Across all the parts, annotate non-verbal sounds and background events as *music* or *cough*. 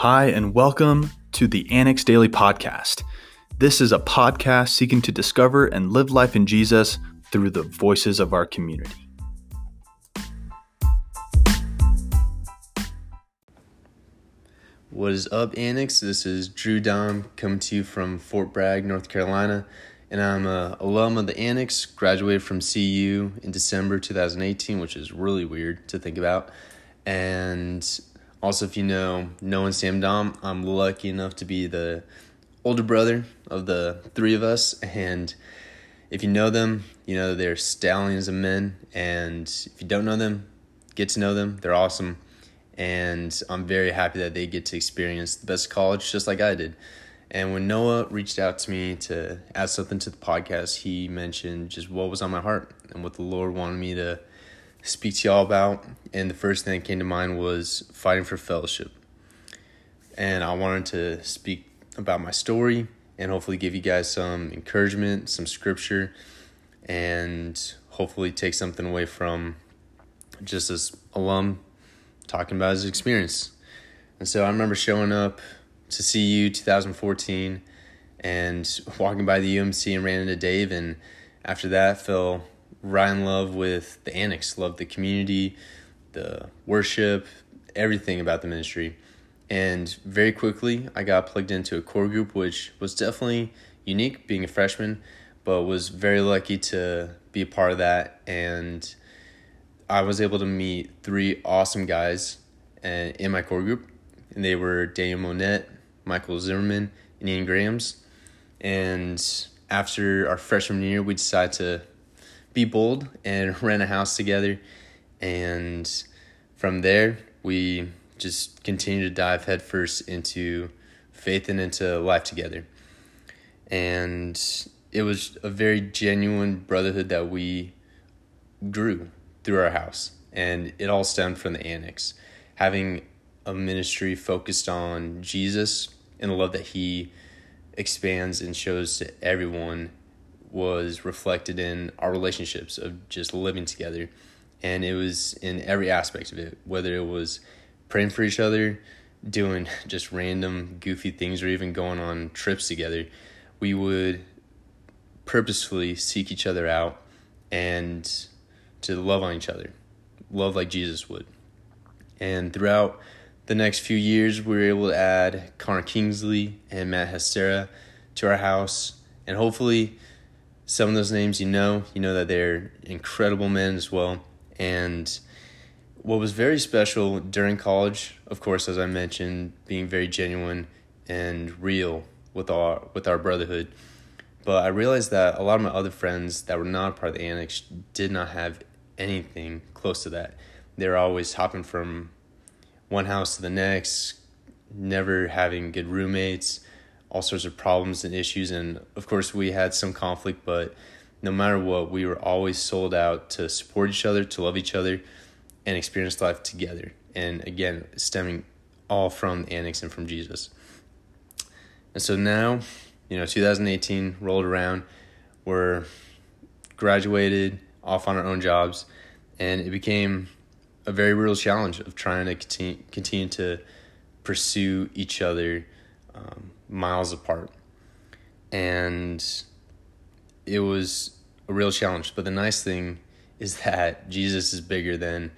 Hi, and welcome to the Annex Daily Podcast. This is a podcast seeking to discover and live life in Jesus through the voices of our community. What is up, Annex? This is Drew Dom coming to you from Fort Bragg, North Carolina, and I'm a alum of the Annex. Graduated from CU in December 2018, which is really weird to think about. And also, if you know Noah and Sam Dom, I'm lucky enough to be the older brother of the three of us. And if you know them, you know they're stallions of men. And if you don't know them, get to know them. They're awesome. And I'm very happy that they get to experience the best college just like I did. And when Noah reached out to me to add something to the podcast, he mentioned just what was on my heart and what the Lord wanted me to speak to y'all about. And the first thing that came to mind was fighting for fellowship. And I wanted to speak about my story and hopefully give you guys some encouragement, some scripture, and hopefully take something away from just this alum talking about his experience. And so I remember showing up to CU 2014 and walking by the UMC and ran into Dave. And after that, fell in love with the annex, loved the community, the worship, everything about the ministry. And very quickly, I got plugged into a core group, which was definitely unique being a freshman, but was very lucky to be a part of that. And I was able to meet three awesome guys uh, in my core group, and they were Daniel Monette, Michael Zimmerman, and Ian Grahams. And after our freshman year, we decided to be bold and *laughs* rent a house together. And from there, we just continue to dive headfirst into faith and into life together. And it was a very genuine brotherhood that we grew through our house. And it all stemmed from the annex. Having a ministry focused on Jesus and the love that he expands and shows to everyone was reflected in our relationships of just living together. And it was in every aspect of it, whether it was praying for each other, doing *laughs* just random goofy things, or even going on trips together. We would purposefully seek each other out and to love on each other, love like Jesus would. And throughout the next few years, we were able to add Connor Kingsley and Matt Hestera to our house. And hopefully, some of those names you know, you know that they're incredible men as well. And what was very special during college, of course, as I mentioned, being very genuine and real with our with our brotherhood. But I realized that a lot of my other friends that were not part of the annex did not have anything close to that. They were always hopping from one house to the next, never having good roommates, all sorts of problems and issues. And of course, we had some conflict, but no matter what, we were always sold out to support each other, to love each other, and experience life together. And again, stemming all from annex and from Jesus. And so now, you know, 2018 rolled around, we're graduated, off on our own jobs, and it became a very real challenge of trying to continue, continue to pursue each other um, miles apart. And it was a real challenge. But the nice thing is that Jesus is bigger than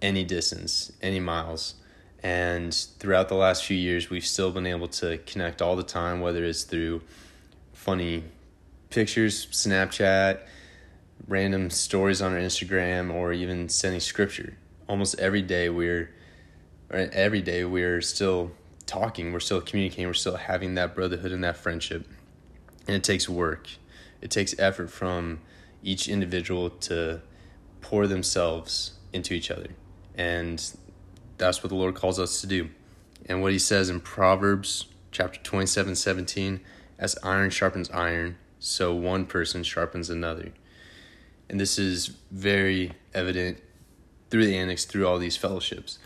any distance, any miles. And throughout the last few years, we've still been able to connect all the time, whether it's through funny pictures, Snapchat, random stories on our Instagram, or even sending scripture. Almost every day, we're every day we're still talking, we're still communicating, we're still having that brotherhood and that friendship. And it takes work. It takes effort from each individual to pour themselves into each other. And that's what the Lord calls us to do. And what he says in Proverbs chapter 27 17, as iron sharpens iron, so one person sharpens another. And this is very evident through the annex, through all these fellowships.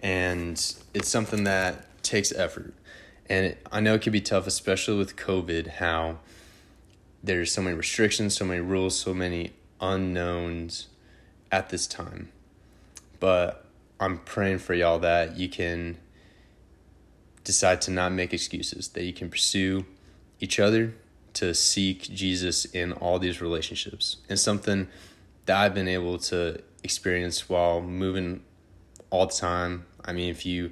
And it's something that takes effort. And I know it can be tough, especially with COVID, how there's so many restrictions, so many rules, so many unknowns at this time. But I'm praying for y'all that you can decide to not make excuses, that you can pursue each other to seek Jesus in all these relationships. And something that I've been able to experience while moving all the time. I mean, if you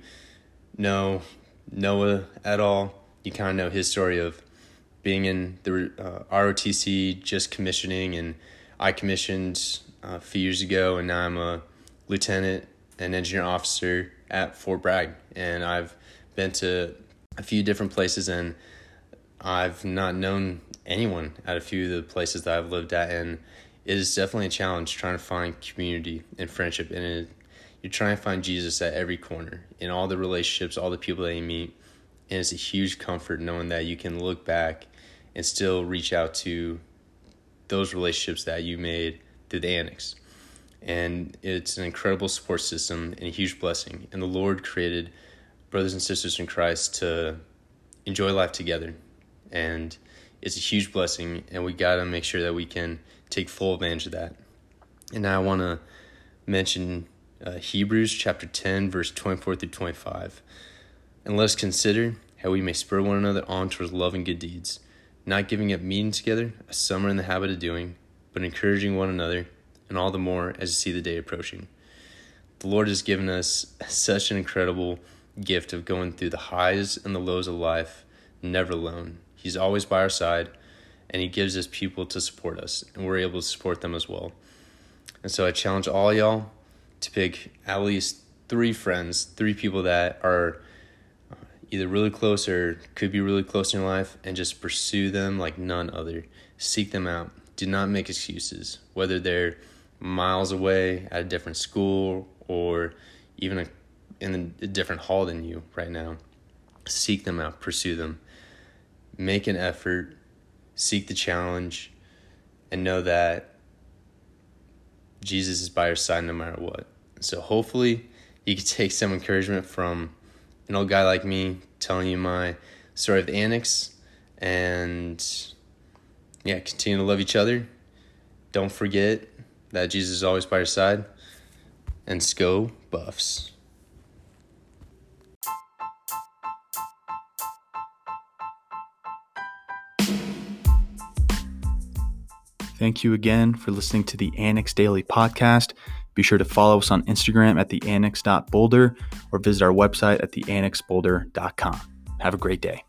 know Noah at all, you kind of know his story of being in the uh, ROTC, just commissioning, and I commissioned uh, a few years ago, and now I'm a lieutenant and engineer officer at Fort Bragg, and I've been to a few different places, and I've not known anyone at a few of the places that I've lived at, and it is definitely a challenge trying to find community and friendship, and it, you're and find Jesus at every corner in all the relationships, all the people that you meet, and it's a huge comfort knowing that you can look back and still reach out to those relationships that you made through the annex and it's an incredible support system and a huge blessing. And the Lord created brothers and sisters in Christ to enjoy life together, and it's a huge blessing. And we got to make sure that we can take full advantage of that. And I want to mention uh, Hebrews chapter ten, verse twenty-four through twenty-five, and let us consider how we may spur one another on towards love and good deeds, not giving up meeting together, as some are in the habit of doing, but encouraging one another and all the more as you see the day approaching. The Lord has given us such an incredible gift of going through the highs and the lows of life, never alone. He's always by our side, and He gives us people to support us, and we're able to support them as well. And so I challenge all y'all to pick at least three friends, three people that are either really close or could be really close in your life, and just pursue them like none other. Seek them out. Do not make excuses, whether they're miles away at a different school or even a, in a different hall than you right now. Seek them out, pursue them, make an effort, seek the challenge, and know that Jesus is by your side no matter what. So hopefully you can take some encouragement from an old guy like me telling you my story of the annex and yeah, continue to love each other. Don't forget that Jesus is always by your side. And Sko Buffs. Thank you again for listening to the Annex Daily Podcast. Be sure to follow us on Instagram at theannex.boulder or visit our website at theannexboulder.com. Have a great day.